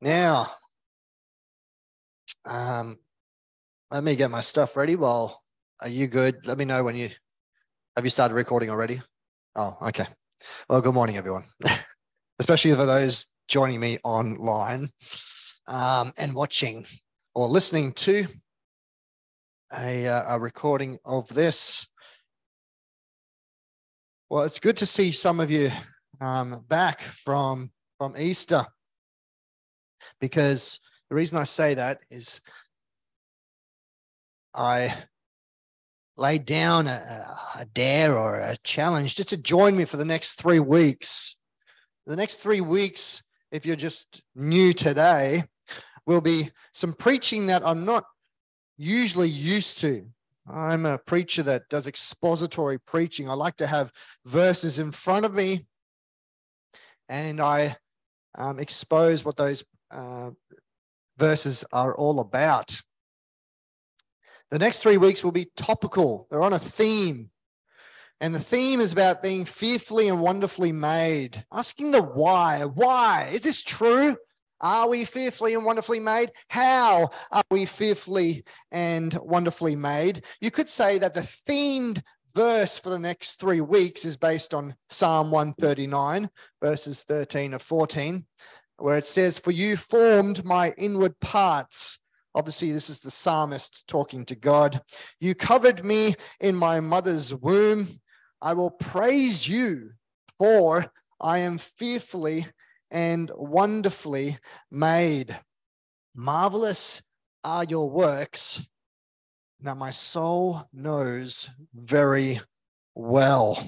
Now, um, let me get my stuff ready. Well, are you good? Let me know when you have you started recording already. Oh, okay. Well, good morning, everyone, especially for those joining me online um, and watching or listening to a, uh, a recording of this. Well, it's good to see some of you um, back from from Easter because the reason I say that is I laid down a, a, dare or a challenge just to join me for the next three weeks. The next three weeks, if you're just new today, will be some preaching that I'm not usually used to. I'm a preacher that does expository preaching. I like to have verses in front of me and I um, expose what those uh, verses are all about. The next three weeks will be topical, they're on a theme. And the theme is about being fearfully and wonderfully made. Asking the why. Why? Is this true? Are we fearfully and wonderfully made? How are we fearfully and wonderfully made? You could say that the themed verse for the next three weeks is based on Psalm 139, verses 13 to 14 where it says, For you formed my inward parts. Obviously, this is the psalmist talking to God. You covered me in my mother's womb. I will praise you, for I am fearfully and wonderfully made. Marvelous are your works that my soul knows very well.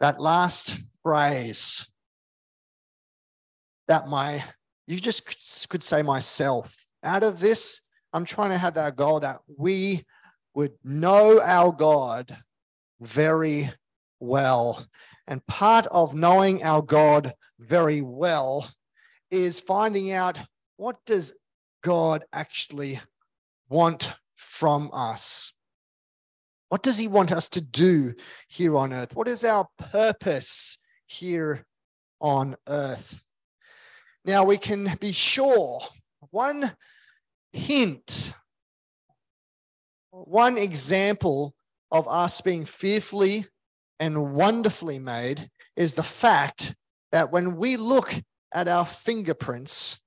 That last phrase, that my, you just could say myself. Out of this, I'm trying to have that goal that we would know our God very well. And part of knowing our God very well is finding out what does God actually want from us? What does he want us to do here on earth? What is our purpose here on earth? Now we can be sure one hint, one example of us being fearfully and wonderfully made is the fact that when we look at our fingerprints,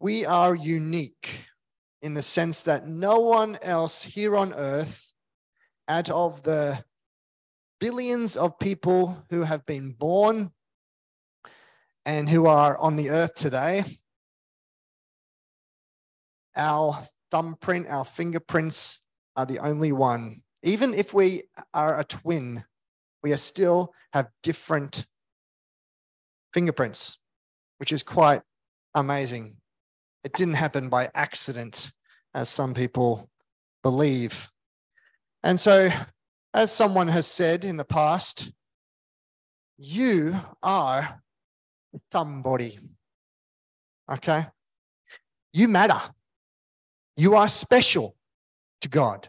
we are unique in the sense that no one else here on earth, out of the billions of people who have been born and who are on the earth today, our thumbprint, our fingerprints are the only one. Even if we are a twin, we are still have different fingerprints, which is quite amazing. It didn't happen by accident, as some people believe. And so, as someone has said in the past, you are somebody. Okay? You matter. You are special to God.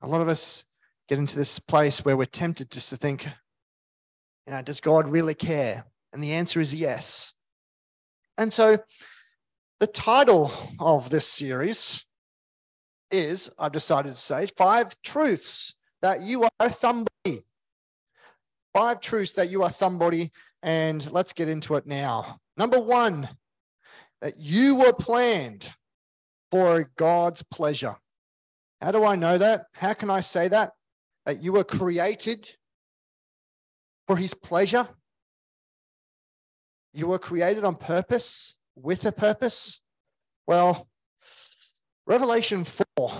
A lot of us get into this place where we're tempted just to think, you know, does God really care? And the answer is yes. And so the title of this series is, I've decided to say, Five Truths That You Are Thumbody. Five Truths That You Are Thumbody and let's get into it now. Number one, that you were planned for God's pleasure. How do I know that? How can I say that? That you were created for his pleasure. You were created on purpose, with a purpose. Well, Revelation 4,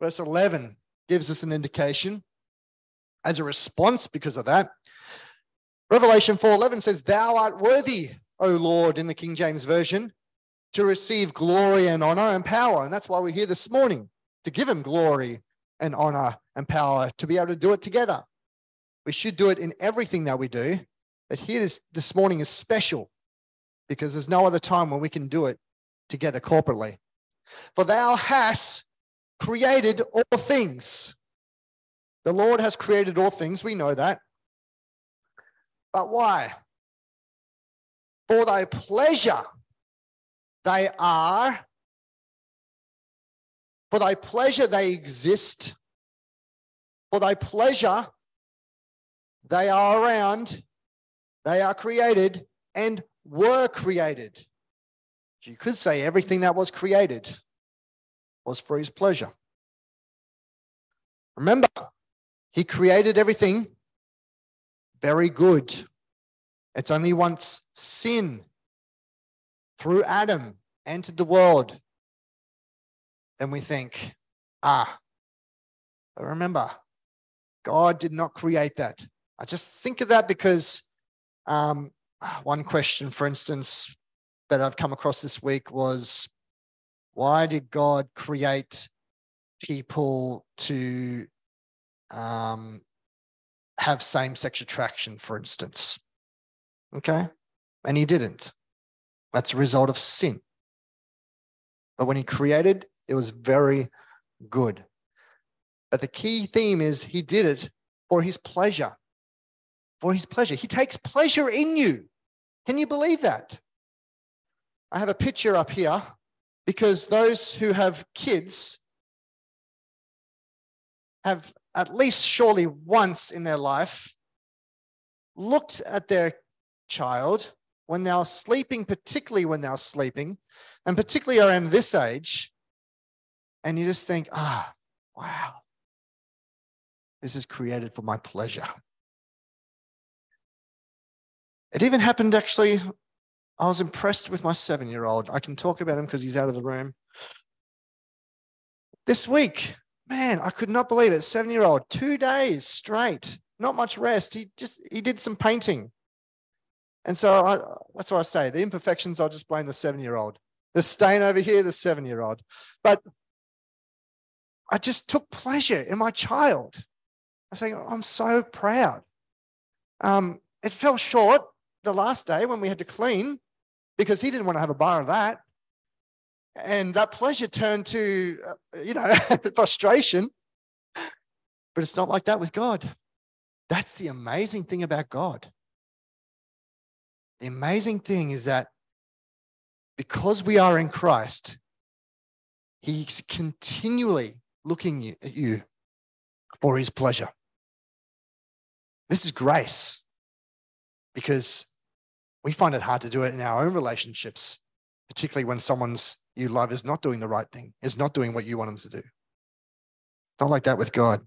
verse 11, gives us an indication as a response because of that. Revelation 4:11 says, "Thou art worthy, O Lord," in the King James version, to receive glory and honor and power. And that's why we're here this morning to give him glory and honor and power to be able to do it together. We should do it in everything that we do. But here this, this morning is special because there's no other time when we can do it together corporately. For thou hast created all things. The Lord has created all things. We know that. But why? For thy pleasure they are, for thy pleasure they exist, for thy pleasure they are around, they are created and were created. You could say everything that was created was for his pleasure. Remember, he created everything very good. It's only once sin through Adam entered the world, then we think, ah, but remember, God did not create that. I just think of that because um, one question, for instance, that I've come across this week was why did God create people to um, have same sex attraction, for instance? Okay. And he didn't. That's a result of sin. But when he created, it was very good. But the key theme is he did it for his pleasure. For his pleasure. He takes pleasure in you. Can you believe that? I have a picture up here because those who have kids have at least surely once in their life looked at their child when they're sleeping, particularly when they're sleeping, and particularly around this age, and you just think, ah, wow, this is created for my pleasure. It even happened actually, I was impressed with my seven year old. I can talk about him because he's out of the room. This week, man, I could not believe it. Seven year old, two days straight, not much rest. He just, he did some painting. And so I, that's what I say. The imperfections, I'll just blame the seven year old. The stain over here, the seven year old. But I just took pleasure in my child. I think I'm so proud. Um, it fell short the last day when we had to clean because he didn't want to have a bar of that. And that pleasure turned to, uh, you know, frustration. But it's not like that with God. That's the amazing thing about God. The amazing thing is that because we are in Christ, He's continually looking at you for His pleasure. This is grace because we find it hard to do it in our own relationships, particularly when someone's you love is not doing the right thing, is not doing what you want them to do. Not like that with God.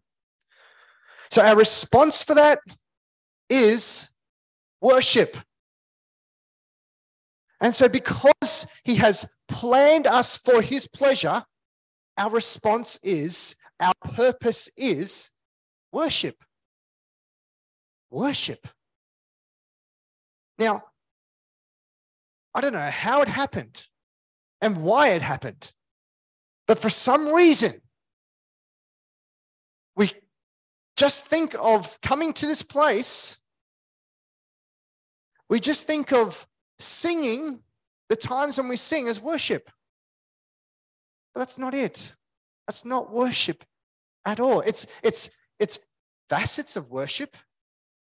So our response for that is worship. And so, because he has planned us for his pleasure, our response is, our purpose is worship. Worship. Now, I don't know how it happened and why it happened, but for some reason, we just think of coming to this place, we just think of singing, the times when we sing as worship. But that's not it. That's not worship at all. It's it's it's facets of worship.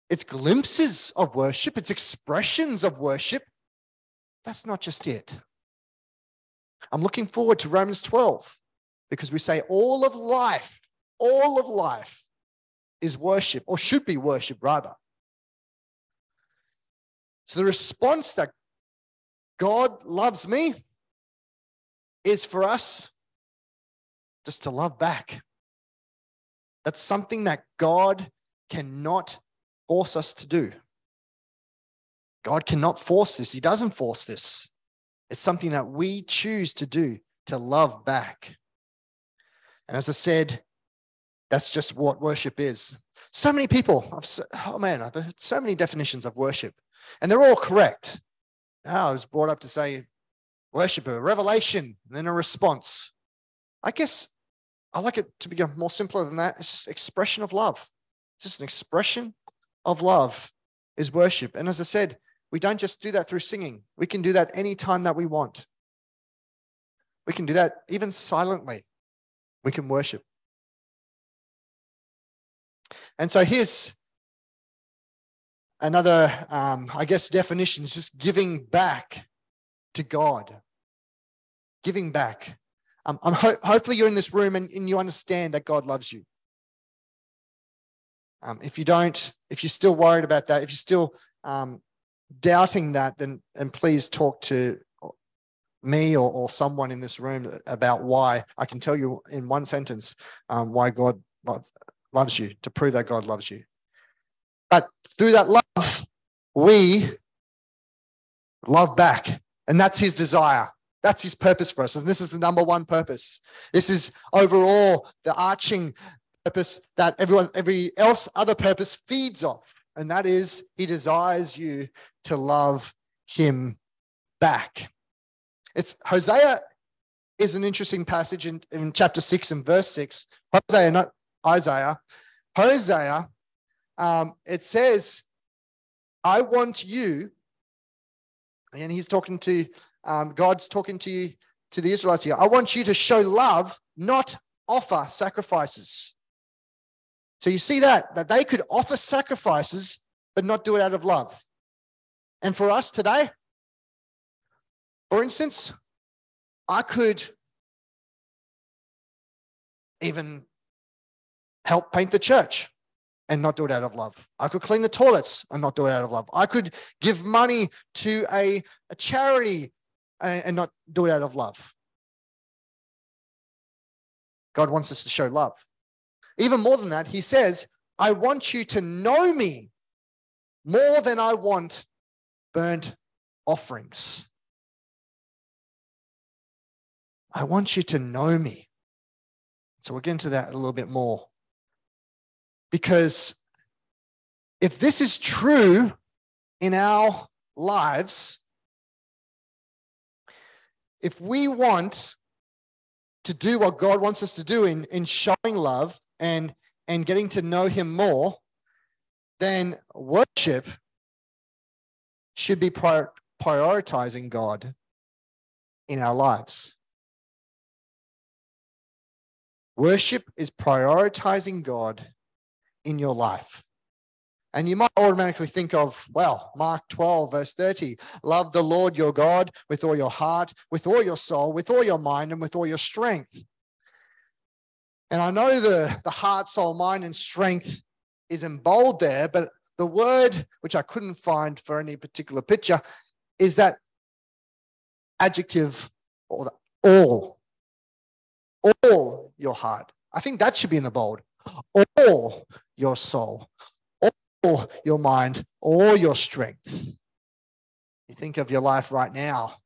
It's glimpses of worship. It's expressions of worship. That's not just it. I'm looking forward to Romans 12 because we say all of life, all of life is worship or should be worship rather. So the response that God loves me is for us just to love back. That's something that God cannot force us to do. God cannot force this. He doesn't force this. It's something that we choose to do to love back. And as I said, that's just what worship is. So many people, I've, oh man, I've heard so many definitions of worship. And they're all correct. Now, I was brought up to say worship, a revelation, and then a response. I guess I like it to be more simpler than that. It's just expression of love. Just an expression of love is worship. And as I said, we don't just do that through singing. We can do that anytime that we want. We can do that even silently. We can worship. And so here's another, um, I guess, definition is just giving back to God. Giving back. Um, I'm ho- hopefully you're in this room and, and you understand that God loves you. Um, if you don't, if you're still worried about that, if you're still um, doubting that, then and please talk to me or, or someone in this room about why. I can tell you in one sentence um, why God loves, loves you to prove that God loves you. But through that love, we love back. And that's his desire. That's his purpose for us. And this is the number one purpose. This is overall the arching purpose that everyone, every else other purpose feeds off. And that is he desires you to love him back. It's Hosea is an interesting passage in, in chapter six and verse six. Hosea, not Isaiah. Hosea, um, it says, I want you, and he's talking to um, God's talking to you to the Israelites here. I want you to show love, not offer sacrifices. So you see that, that they could offer sacrifices, but not do it out of love. And for us today, for instance, I could even help paint the church and not do it out of love. I could clean the toilets and not do it out of love. I could give money to a, a charity and, and not do it out of love. God wants us to show love. Even more than that, he says, I want you to know me more than I want burnt offerings. I want you to know me. So we'll get into that a little bit more. Because if this is true in our lives, if we want to do what God wants us to do in, in showing love and, and getting to know Him more, then worship should be prior, prioritizing God in our lives. Worship is prioritizing God in your life. And you might automatically think of, well, Mark 12, verse 30 love the Lord your God with all your heart, with all your soul, with all your mind, and with all your strength. And I know the, the heart, soul, mind, and strength is in bold there, but the word, which I couldn't find for any particular picture, is that adjective or the all. All your heart. I think that should be in the bold. All your soul, all your mind, all your strength. You think of your life right now.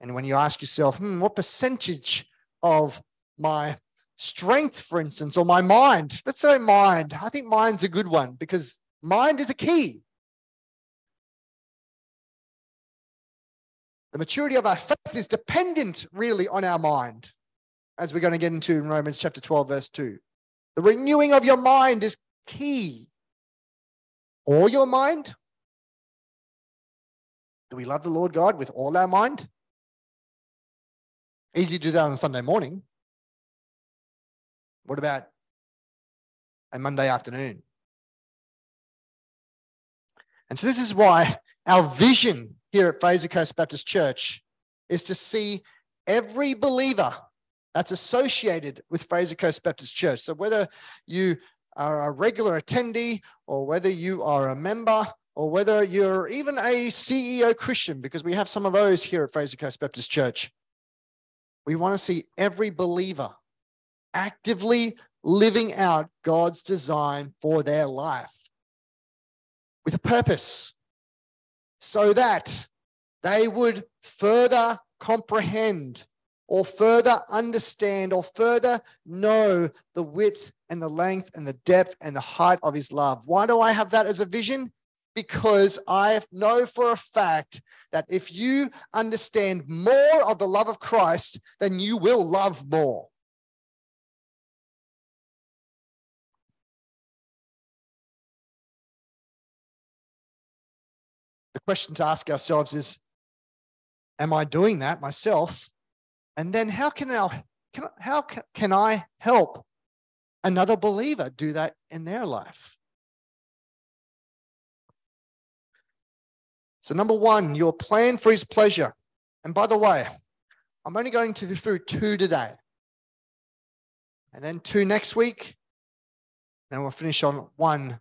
And when you ask yourself, hmm, what percentage of my strength, for instance, or my mind. Let's say mind. I think mind's a good one because mind is a key. The maturity of our faith is dependent really on our mind, as we're going to get into in Romans chapter 12, verse 2. The renewing of your mind is key. Or your mind. Do we love the Lord God with all our mind? Easy to do that on Sunday morning. What about a Monday afternoon? And so this is why our vision here at Fraser Coast Baptist Church is to see every believer that's associated with Fraser Coast Baptist Church. So whether you are a regular attendee or whether you are a member or whether you're even a CEO Christian, because we have some of those here at Fraser Coast Baptist Church, we want to see every believer actively living out God's design for their life with a purpose so that they would further comprehend or further understand or further know the width and the length and the depth and the height of his love. Why do I have that as a vision? Because I know for a fact that if you understand more of the love of Christ, then you will love more. Question to ask ourselves is Am I doing that myself? And then how can, I, can, how can I help another believer do that in their life? So, number one, your plan for his pleasure. And by the way, I'm only going to through two today. And then two next week. And we'll finish on one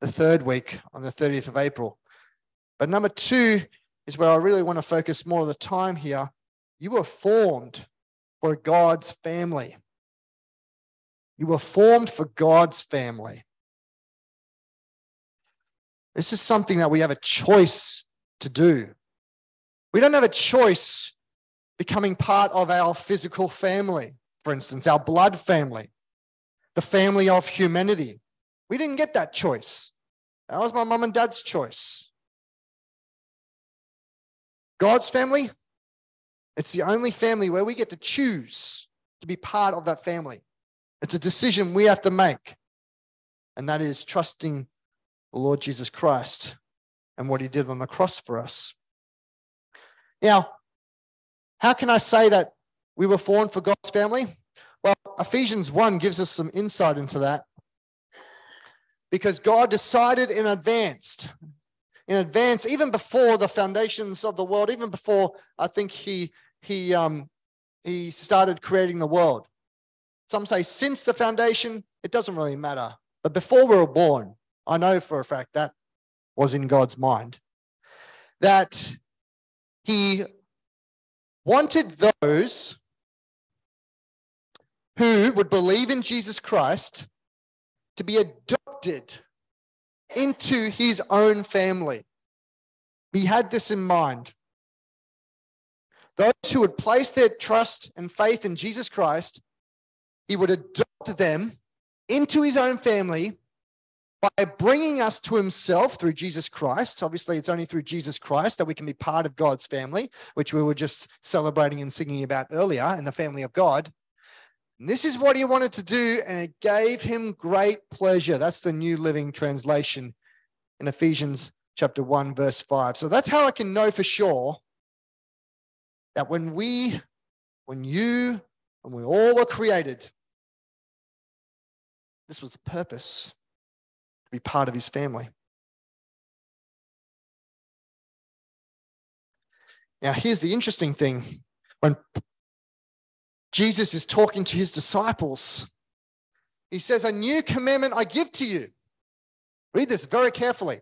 the third week on the 30th of April. But number two is where I really want to focus more of the time here. You were formed for God's family. You were formed for God's family. This is something that we have a choice to do. We don't have a choice becoming part of our physical family, for instance, our blood family, the family of humanity. We didn't get that choice. That was my mum and dad's choice. God's family, it's the only family where we get to choose to be part of that family. It's a decision we have to make, and that is trusting the Lord Jesus Christ and what he did on the cross for us. Now, how can I say that we were formed for God's family? Well, Ephesians 1 gives us some insight into that because God decided in advance, in advance, even before the foundations of the world, even before I think he he um, he started creating the world. Some say since the foundation, it doesn't really matter. But before we were born, I know for a fact that was in God's mind. That he wanted those who would believe in Jesus Christ to be adopted into his own family. He had this in mind. Those who would place their trust and faith in Jesus Christ, he would adopt them into his own family by bringing us to himself through Jesus Christ. Obviously, it's only through Jesus Christ that we can be part of God's family, which we were just celebrating and singing about earlier in the family of God. And this is what he wanted to do, and it gave him great pleasure. That's the New Living Translation in Ephesians chapter 1, verse 5. So that's how I can know for sure that when we, when you, when we all were created, this was the purpose to be part of his family. Now, here's the interesting thing when Jesus is talking to his disciples. He says, A new commandment I give to you. Read this very carefully.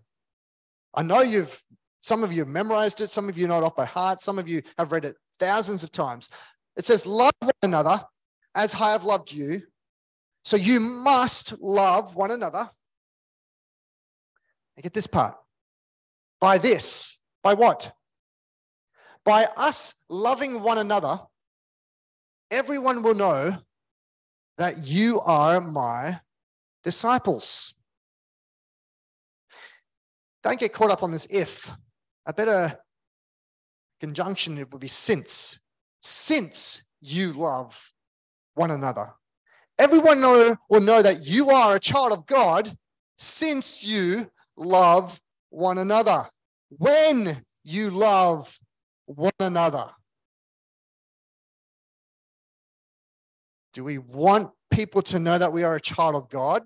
I know you've, some of you have memorized it, some of you know it off by heart, some of you have read it thousands of times. It says, Love one another as I have loved you. So you must love one another. I get this part. By this, by what? By us loving one another, everyone will know that you are my disciples. Don't get caught up on this if. A better conjunction it would be since. Since you love one another. Everyone know, will know that you are a child of God since you love one another. When you love one another. Do we want people to know that we are a child of God?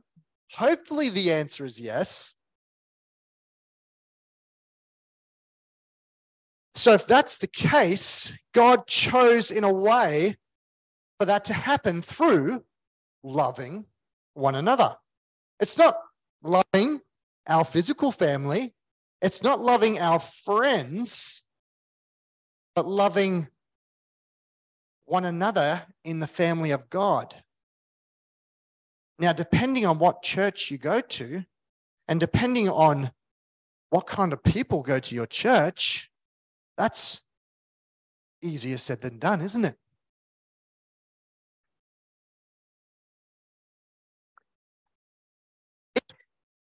Hopefully, the answer is yes. So, if that's the case, God chose in a way for that to happen through loving one another. It's not loving our physical family, it's not loving our friends, but loving one another in the family of God. Now, depending on what church you go to, and depending on what kind of people go to your church, that's easier said than done, isn't it?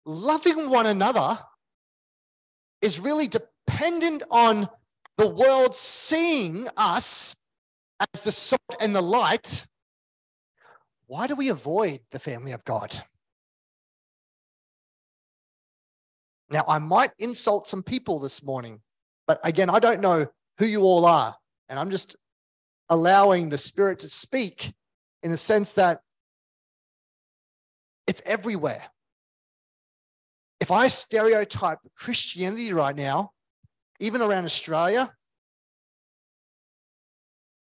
loving one another is really dependent on the world seeing us as the salt and the light, why do we avoid the family of God? Now, I might insult some people this morning, but again, I don't know who you all are. And I'm just allowing the Spirit to speak in the sense that it's everywhere. If I stereotype Christianity right now, even around Australia,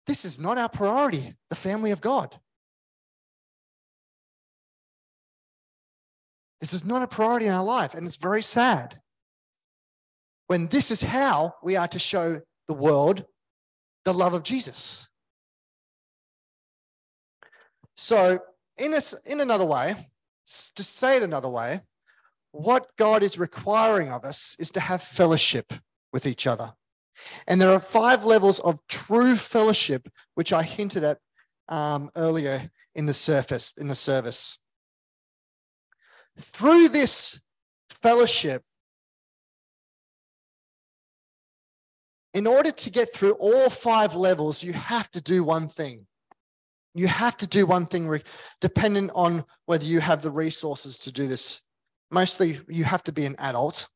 this is not our priority, the family of God. This is not a priority in our life, and it's very sad. When this is how we are to show the world the love of Jesus. So, in, a, in another way, to say it another way, what God is requiring of us is to have fellowship with each other. And there are five levels of true fellowship, which I hinted at um, earlier in the surface in the service. Through this fellowship, in order to get through all five levels, you have to do one thing. You have to do one thing dependent on whether you have the resources to do this. Mostly, you have to be an adult.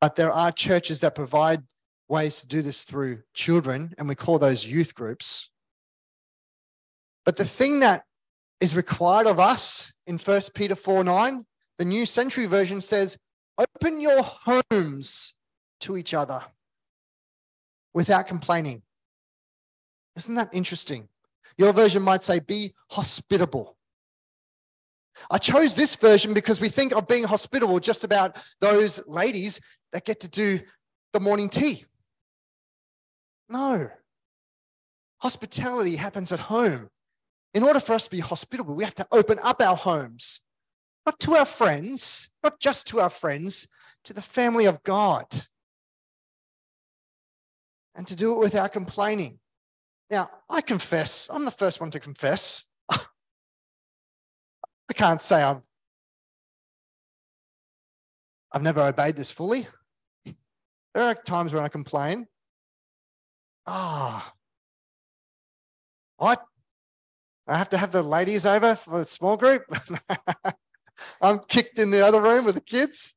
But there are churches that provide ways to do this through children, and we call those youth groups. But the thing that is required of us in 1 Peter 4 9, the New Century Version says, Open your homes to each other without complaining. Isn't that interesting? Your version might say, Be hospitable. I chose this version because we think of being hospitable just about those ladies that get to do the morning tea. No. Hospitality happens at home. In order for us to be hospitable, we have to open up our homes, not to our friends, not just to our friends, to the family of God. And to do it without complaining. Now, I confess, I'm the first one to confess. I can't say I've, I've never obeyed this fully. There are times when I complain. Ah, oh, what? I have to have the ladies over for the small group. I'm kicked in the other room with the kids.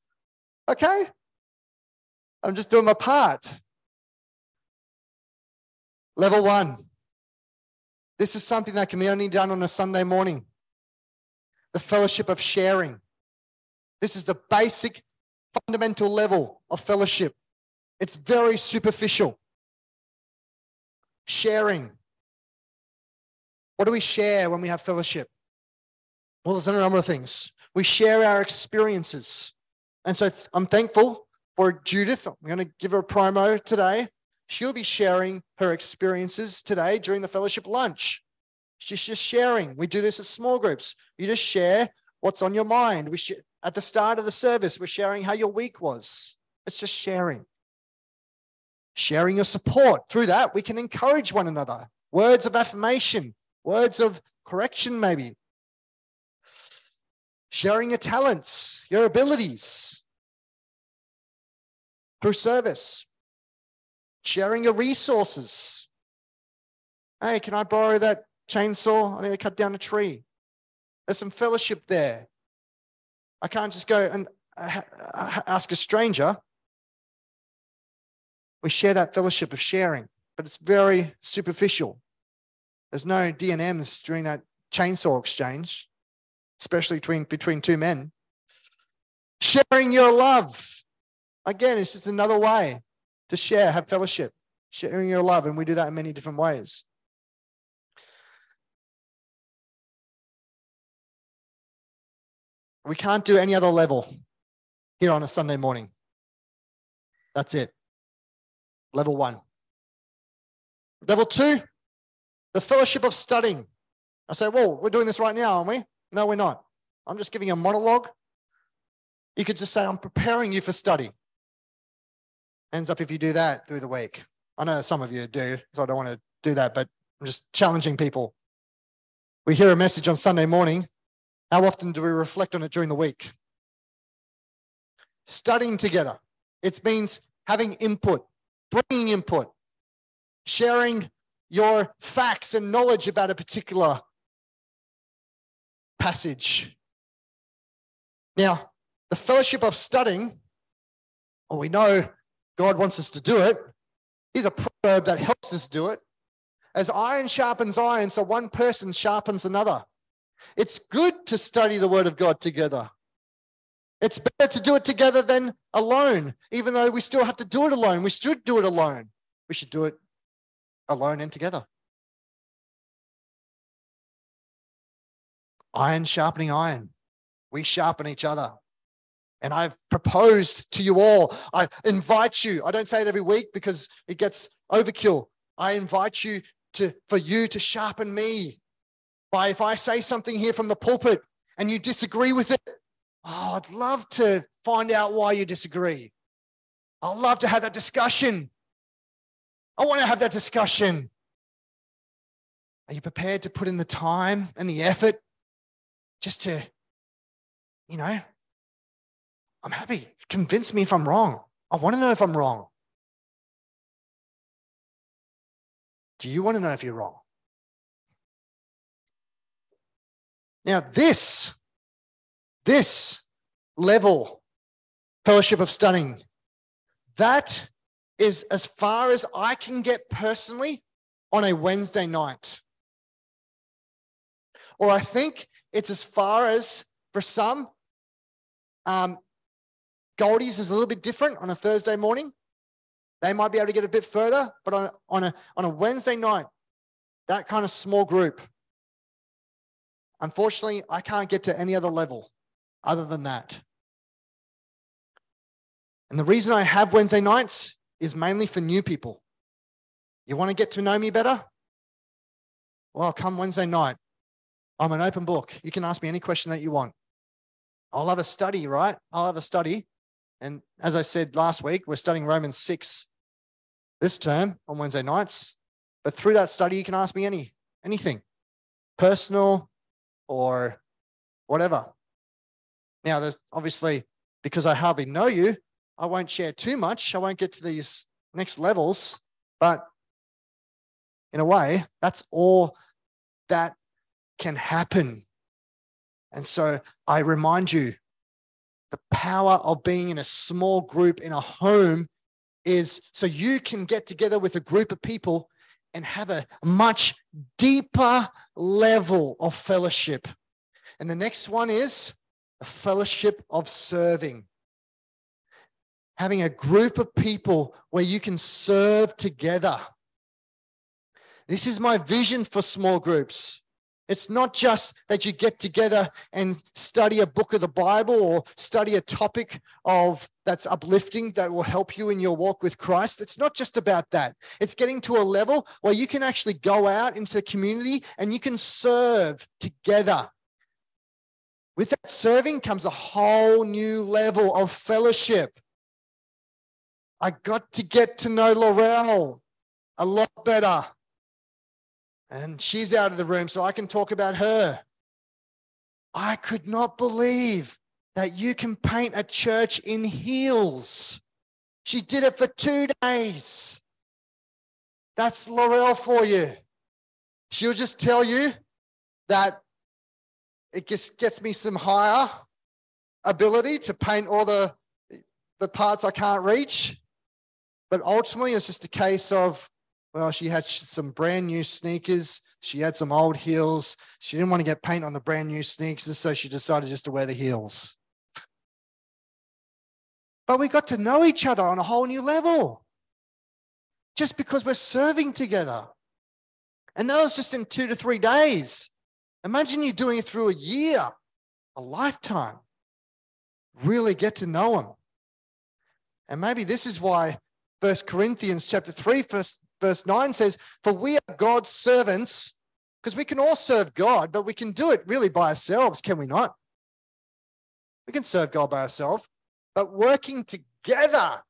Okay. I'm just doing my part. Level one. This is something that can be only done on a Sunday morning. The fellowship of sharing. This is the basic fundamental level of fellowship. It's very superficial. Sharing. What do we share when we have fellowship? Well, there's a number of things. We share our experiences. And so I'm thankful for Judith. I'm going to give her a promo today. She'll be sharing her experiences today during the fellowship lunch. She's just sharing. We do this at small groups. You just share what's on your mind. We sh- at the start of the service, we're sharing how your week was. It's just sharing sharing your support. Through that, we can encourage one another. Words of affirmation, words of correction, maybe. Sharing your talents, your abilities through service. Sharing your resources. Hey, can I borrow that chainsaw? I need to cut down a tree. There's some fellowship there. I can't just go and uh, ask a stranger we share that fellowship of sharing, but it's very superficial. There's no D&Ms during that chainsaw exchange, especially between, between two men. Sharing your love. Again, it's just another way to share, have fellowship, sharing your love. And we do that in many different ways. We can't do any other level here on a Sunday morning. That's it. Level one. Level two, the fellowship of studying. I say, well, we're doing this right now, aren't we? No, we're not. I'm just giving a monologue. You could just say, I'm preparing you for study. Ends up if you do that through the week. I know some of you do, so I don't want to do that, but I'm just challenging people. We hear a message on Sunday morning. How often do we reflect on it during the week? Studying together. It means having input bringing input, sharing your facts and knowledge about a particular passage. Now, the fellowship of studying, well, we know God wants us to do it. Here's a proverb that helps us do it. As iron sharpens iron, so one person sharpens another. It's good to study the word of God together. It's better to do it together than alone, even though we still have to do it alone. We should do it alone. We should do it alone and together. Iron sharpening iron. We sharpen each other. And I've proposed to you all. I invite you. I don't say it every week because it gets overkill. I invite you to for you to sharpen me. By if I say something here from the pulpit and you disagree with it, oh, I'd love to find out why you disagree. I'd love to have that discussion. I want to have that discussion. Are you prepared to put in the time and the effort just to, you know, I'm happy. Convince me if I'm wrong. I want to know if I'm wrong. Do you want to know if you're wrong? Now, this, this level, fellowship of studying, that is as far as I can get personally on a Wednesday night. Or I think it's as far as, for some, um, Goldie's is a little bit different on a Thursday morning. They might be able to get a bit further, but on, on, a, on a Wednesday night, that kind of small group, unfortunately, I can't get to any other level other than that. And the reason I have Wednesday nights is mainly for new people. You want to get to know me better? Well, come Wednesday night. I'm an open book. You can ask me any question that you want. I'll have a study, right? I'll have a study and as I said last week, we're studying Romans 6 this term on Wednesday nights. But through that study, you can ask me any anything, personal or whatever. Now, there's obviously because I hardly know you, I won't share too much. I won't get to these next levels, but in a way, that's all that can happen. And so I remind you the power of being in a small group in a home is so you can get together with a group of people and have a much deeper level of fellowship. And the next one is a fellowship of serving. Having a group of people where you can serve together. This is my vision for small groups. It's not just that you get together and study a book of the Bible or study a topic of that's uplifting that will help you in your walk with Christ. It's not just about that. It's getting to a level where you can actually go out into the community and you can serve together. With that serving comes a whole new level of fellowship. I got to get to know Laurel a lot better. And she's out of the room, so I can talk about her. I could not believe that you can paint a church in heels. She did it for two days. That's Laurel for you. She'll just tell you that it just gets me some higher ability to paint all the, the parts I can't reach. But ultimately, it's just a case of well, she had some brand new sneakers. She had some old heels. She didn't want to get paint on the brand new sneakers, so she decided just to wear the heels. But we got to know each other on a whole new level just because we're serving together. And that was just in two to three days. Imagine you doing it through a year, a lifetime. Really get to know them. And maybe this is why First Corinthians chapter 3, first, verse 9 says, For we are God's servants, because we can all serve God, but we can do it really by ourselves, can we not? We can serve God by ourselves, but working together,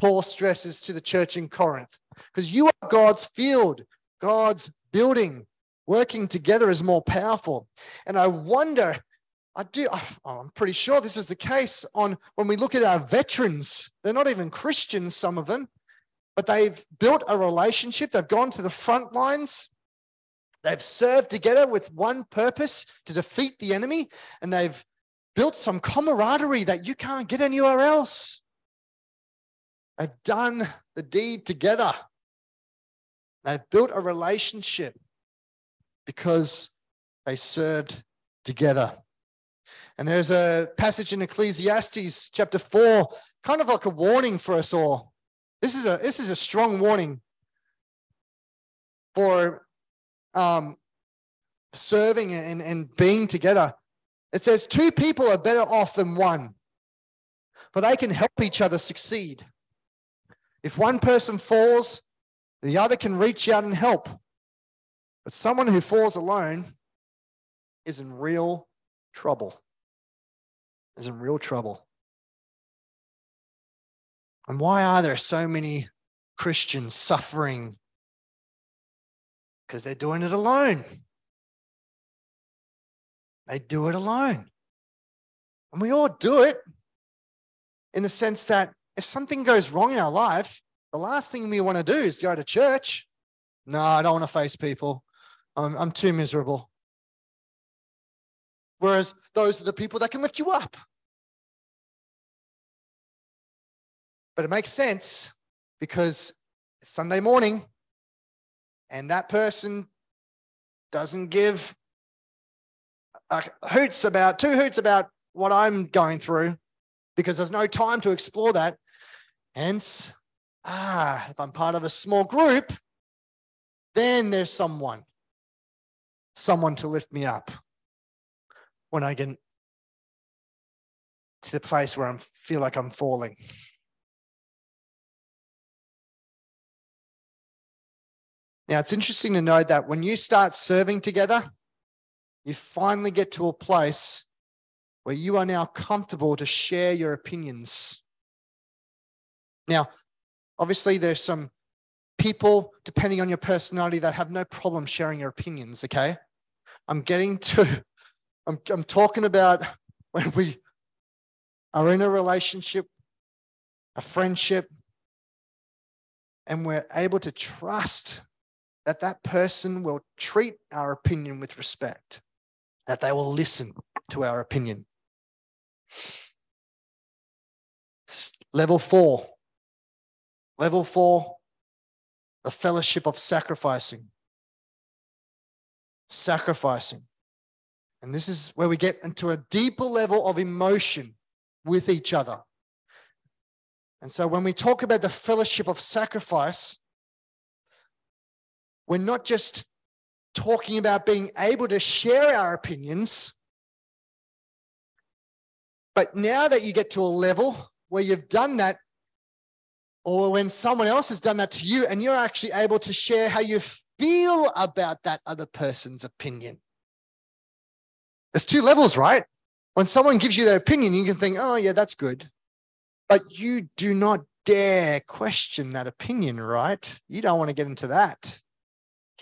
Paul stresses to the church in Corinth, because you are God's field, God's building. Working together is more powerful. And I wonder, I do, oh, I'm pretty sure this is the case on when we look at our veterans. They're not even Christians, some of them, but they've built a relationship. They've gone to the front lines. They've served together with one purpose to defeat the enemy, and they've built some camaraderie that you can't get anywhere else. They've done the deed together. They've built a relationship because they served together. And there's a passage in Ecclesiastes chapter 4, kind of like a warning for us all. This is a this is a strong warning for um, serving and, and being together. It says two people are better off than one, for they can help each other succeed. If one person falls, the other can reach out and help. But someone who falls alone is in real trouble. Is in real trouble. And why are there so many Christians suffering? Because they're doing it alone. They do it alone. And we all do it in the sense that if something goes wrong in our life, the last thing we want to do is go to church. No, I don't want to face people. I'm, I'm too miserable. Whereas those are the people that can lift you up. But it makes sense because it's Sunday morning and that person doesn't give hoots about two hoots about what I'm going through because there's no time to explore that. Hence, ah, if I'm part of a small group, then there's someone, someone to lift me up when I get to the place where I feel like I'm falling. Now, it's interesting to note that when you start serving together, you finally get to a place where you are now comfortable to share your opinions. Now, obviously, there's some people, depending on your personality, that have no problem sharing your opinions, okay? I'm getting to, I'm, I'm talking about when we are in a relationship, a friendship, and we're able to trust that that person will treat our opinion with respect, that they will listen to our opinion. Level four. Level four, the fellowship of sacrificing. Sacrificing. And this is where we get into a deeper level of emotion with each other. And so when we talk about the fellowship of sacrifice, we're not just talking about being able to share our opinions, but now that you get to a level where you've done that, or when someone else has done that to you, and you're actually able to share how you feel about that other person's opinion. There's two levels, right? When someone gives you their opinion, you can think, oh, yeah, that's good. But you do not dare question that opinion, right? You don't want to get into that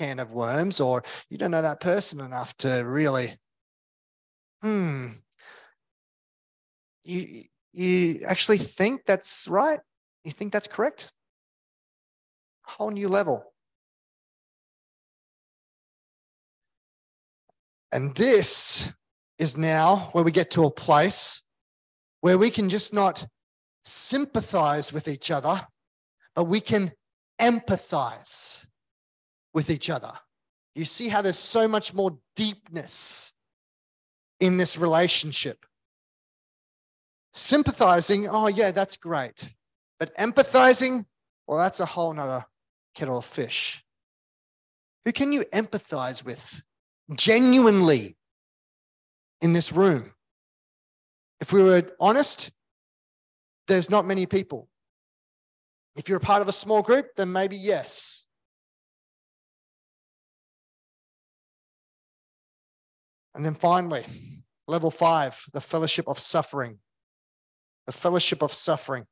can of worms, or you don't know that person enough to really, hmm, you you actually think that's right? You think that's correct? Whole new level. And this is now where we get to a place where we can just not sympathize with each other, but we can empathize with each other. You see how there's so much more deepness in this relationship. Sympathizing, oh, yeah, that's great. But empathizing, well, that's a whole nother kettle of fish. Who can you empathize with genuinely in this room? If we were honest, there's not many people. If you're a part of a small group, then maybe yes. And then finally, level five, the fellowship of suffering. The fellowship of suffering.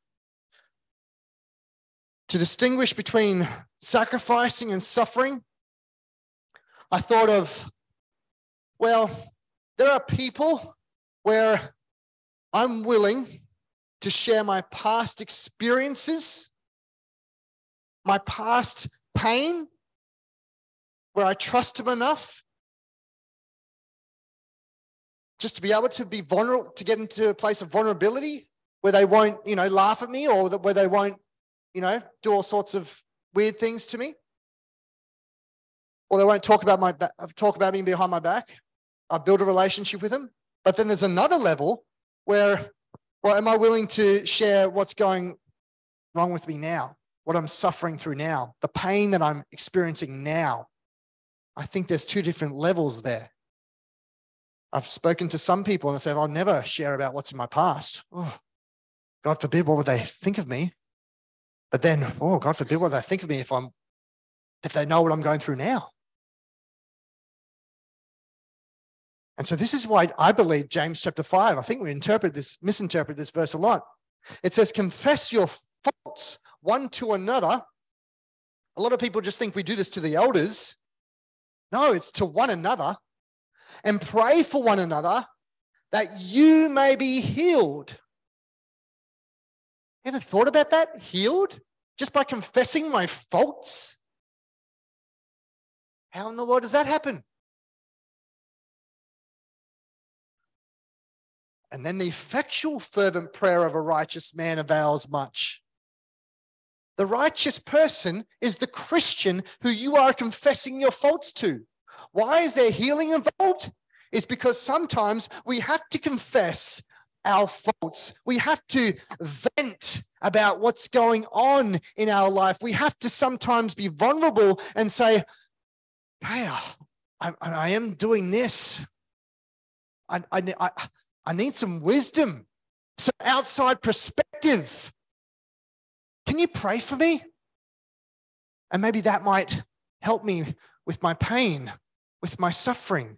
To distinguish between sacrificing and suffering, I thought of, well, there are people where I'm willing to share my past experiences, my past pain, where I trust them enough just to be able to be vulnerable, to get into a place of vulnerability where they won't, you know, laugh at me or where they won't, you know, do all sorts of weird things to me. Or they won't talk about my talk about me behind my back. I build a relationship with them, But then there's another level where, well, am I willing to share what's going wrong with me now? What I'm suffering through now, the pain that I'm experiencing now. I think there's two different levels there. I've spoken to some people and they say, I'll never share about what's in my past. Oh, God forbid, what would they think of me? But then, oh, God forbid, what they think of me if I'm if they know what I'm going through now. And so this is why I believe James chapter 5, I think we interpret this, misinterpret this verse a lot. It says, confess your faults one to another. A lot of people just think we do this to the elders. No, it's to one another. And pray for one another that you may be healed. Ever thought about that? Healed? Just by confessing my faults? How in the world does that happen? And then the effectual, fervent prayer of a righteous man avails much. The righteous person is the Christian who you are confessing your faults to. Why is there healing involved? It's because sometimes we have to confess our faults. We have to vent about what's going on in our life. We have to sometimes be vulnerable and say, Hey, I, I am doing this. I, I, I, I need some wisdom, some outside perspective. Can you pray for me? And maybe that might help me with my pain, with my suffering.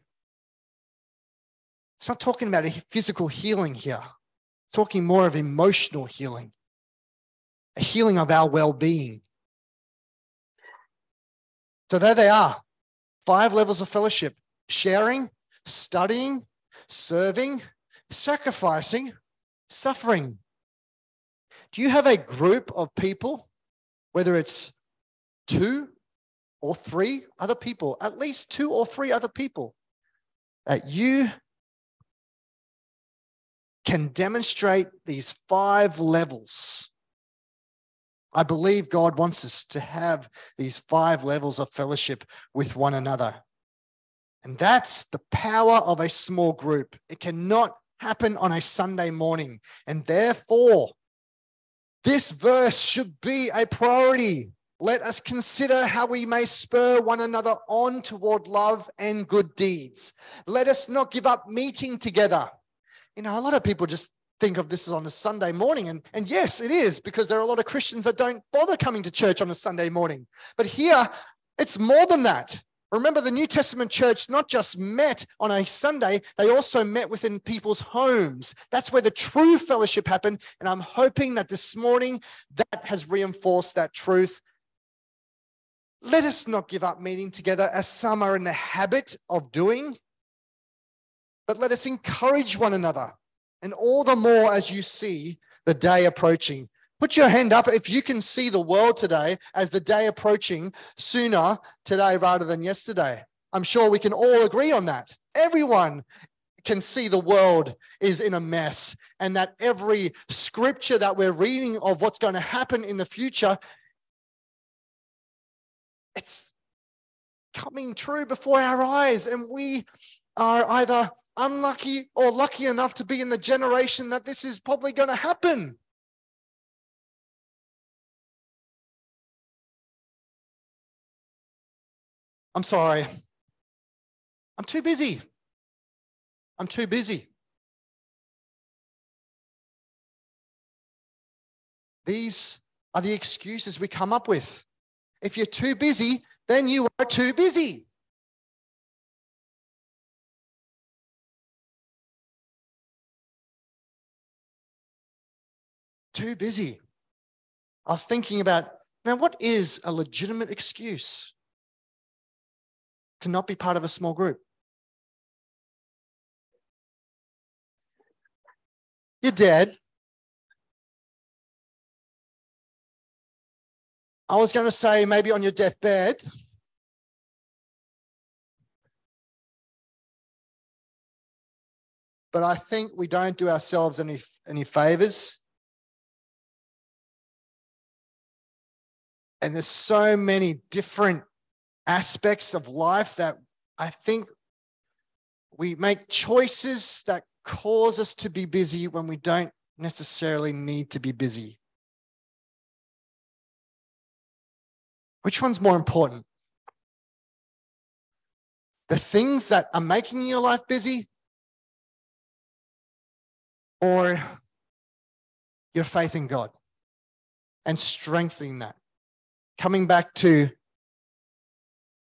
It's not talking about a physical healing here. It's talking more of emotional healing, a healing of our well being. So there they are five levels of fellowship sharing, studying, serving, sacrificing, suffering. Do you have a group of people, whether it's two or three other people, at least two or three other people, that you can demonstrate these five levels? I believe God wants us to have these five levels of fellowship with one another. And that's the power of a small group. It cannot happen on a Sunday morning. And therefore, this verse should be a priority. Let us consider how we may spur one another on toward love and good deeds. Let us not give up meeting together. You know, a lot of people just think of this as on a Sunday morning. And, and yes, it is because there are a lot of Christians that don't bother coming to church on a Sunday morning. But here, it's more than that. Remember, the New Testament church not just met on a Sunday, they also met within people's homes. That's where the true fellowship happened. And I'm hoping that this morning that has reinforced that truth. Let us not give up meeting together as some are in the habit of doing, but let us encourage one another. And all the more as you see the day approaching. Put your hand up if you can see the world today as the day approaching sooner today rather than yesterday. I'm sure we can all agree on that. Everyone can see the world is in a mess and that every scripture that we're reading of what's going to happen in the future it's coming true before our eyes and we are either unlucky or lucky enough to be in the generation that this is probably going to happen I'm sorry. I'm too busy. I'm too busy. These are the excuses we come up with. If you're too busy, then you are too busy. Too busy. I was thinking about now, what is a legitimate excuse? to not be part of a small group. You're dead. I was going to say maybe on your deathbed. But I think we don't do ourselves any, any favors. And there's so many different aspects of life that I think we make choices that cause us to be busy when we don't necessarily need to be busy? Which one's more important? The things that are making your life busy or your faith in God and strengthening that? Coming back to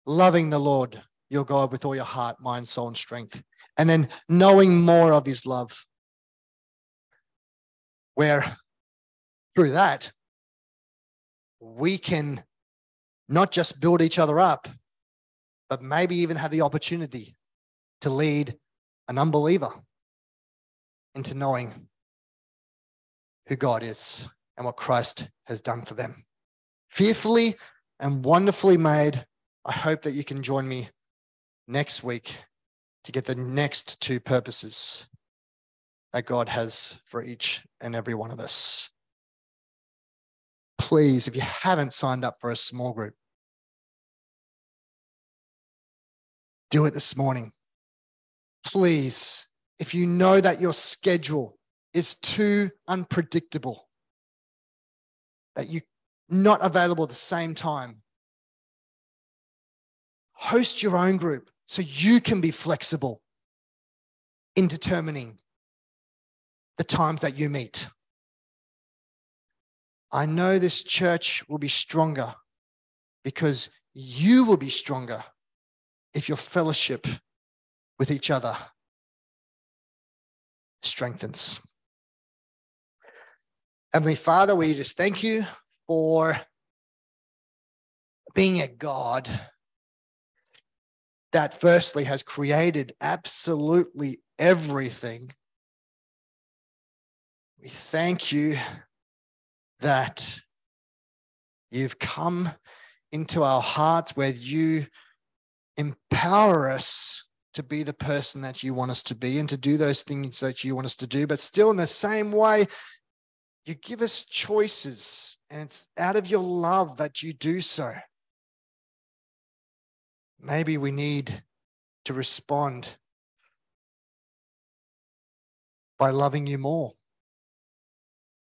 loving the Lord your God with all your heart, mind, soul, and strength, and then knowing more of his love. Where through that, we can not just build each other up, but maybe even have the opportunity to lead an unbeliever into knowing who God is and what Christ has done for them. Fearfully and wonderfully made. I hope that you can join me next week to get the next two purposes that God has for each and every one of us. Please, if you haven't signed up for a small group, do it this morning. Please, if you know that your schedule is too unpredictable, that you're not available at the same time, host your own group so you can be flexible in determining the times that you meet. I know this church will be stronger because you will be stronger if your fellowship with each other strengthens. Heavenly Father, we just thank you for being a God that firstly has created absolutely everything. We thank you that you've come into our hearts where you empower us to be the person that you want us to be and to do those things that you want us to do. But still, in the same way, you give us choices, and it's out of your love that you do so. Maybe we need to respond by loving you more,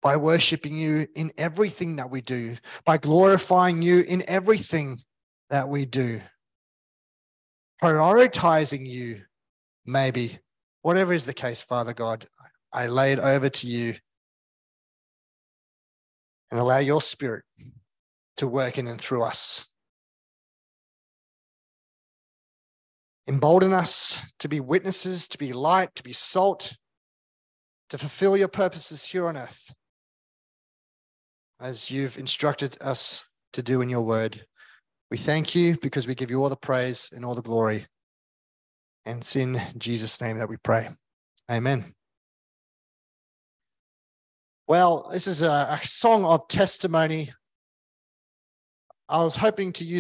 by worshiping you in everything that we do, by glorifying you in everything that we do, prioritizing you, maybe. Whatever is the case, Father God, I lay it over to you and allow your spirit to work in and through us. Embolden us to be witnesses, to be light, to be salt, to fulfill your purposes here on earth, as you've instructed us to do in your word. We thank you because we give you all the praise and all the glory. And it's in Jesus' name that we pray. Amen. Well, this is a, a song of testimony. I was hoping to use